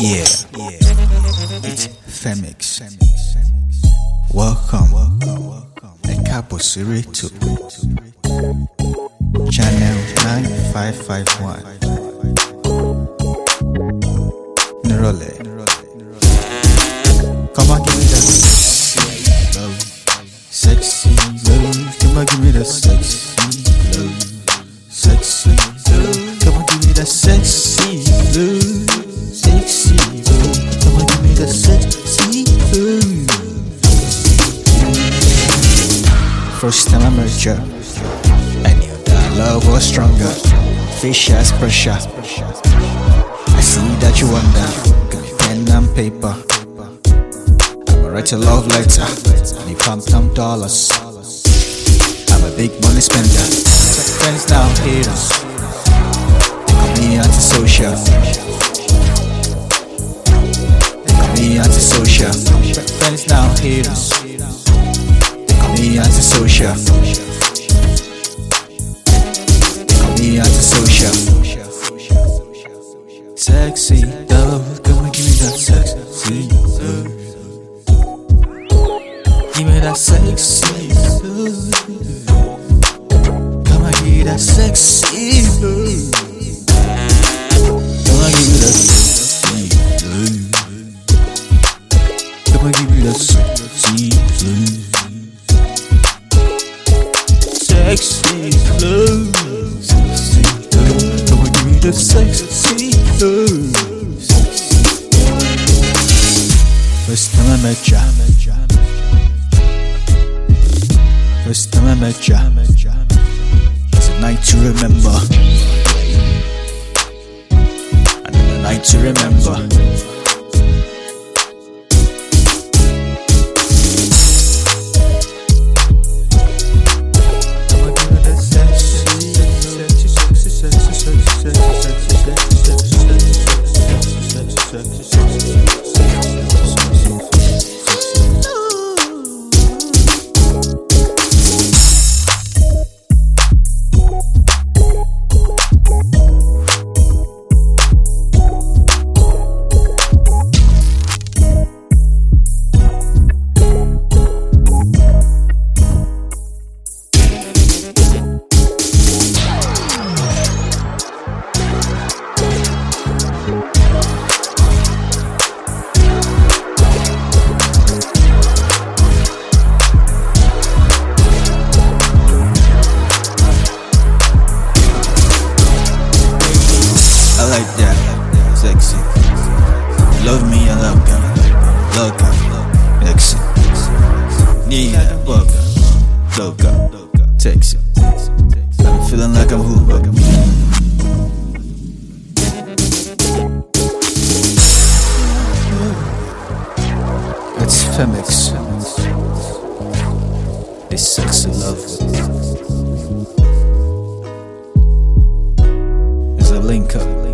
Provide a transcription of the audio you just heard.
Yeah, it's Femix. Welcome, ẹ káàbọ̀ sórí ètò channel nine five five one nírọ̀lẹ́. Come on, give me that love, sexy love. Come on, give me that sexy love, sexy love. Come on, give me that sexy First time I met you, I knew that love was stronger. Fish as pressure. I see that you wonder. Pen and paper. I'ma write a love letter. You pump some dollars. I'm a big money spender. Friends now haters. They call me antisocial. They call me antisocial. Friends now haters. Call me call me antisocial. Sexy love, come and give me that sexy love. Give me that sexy love. Come and give me that sexy love. Come and give me that sexy love. Come and give me that sexy That sexy love. First time I met ya. First time I met ya. It's a night to remember. Another night to remember. Love me, I love God. Love God. Sexy. Yeah, love God. Love God. Sexy. I'm feeling like I'm Hoover. It's Femix. This sexy love. It's a link up.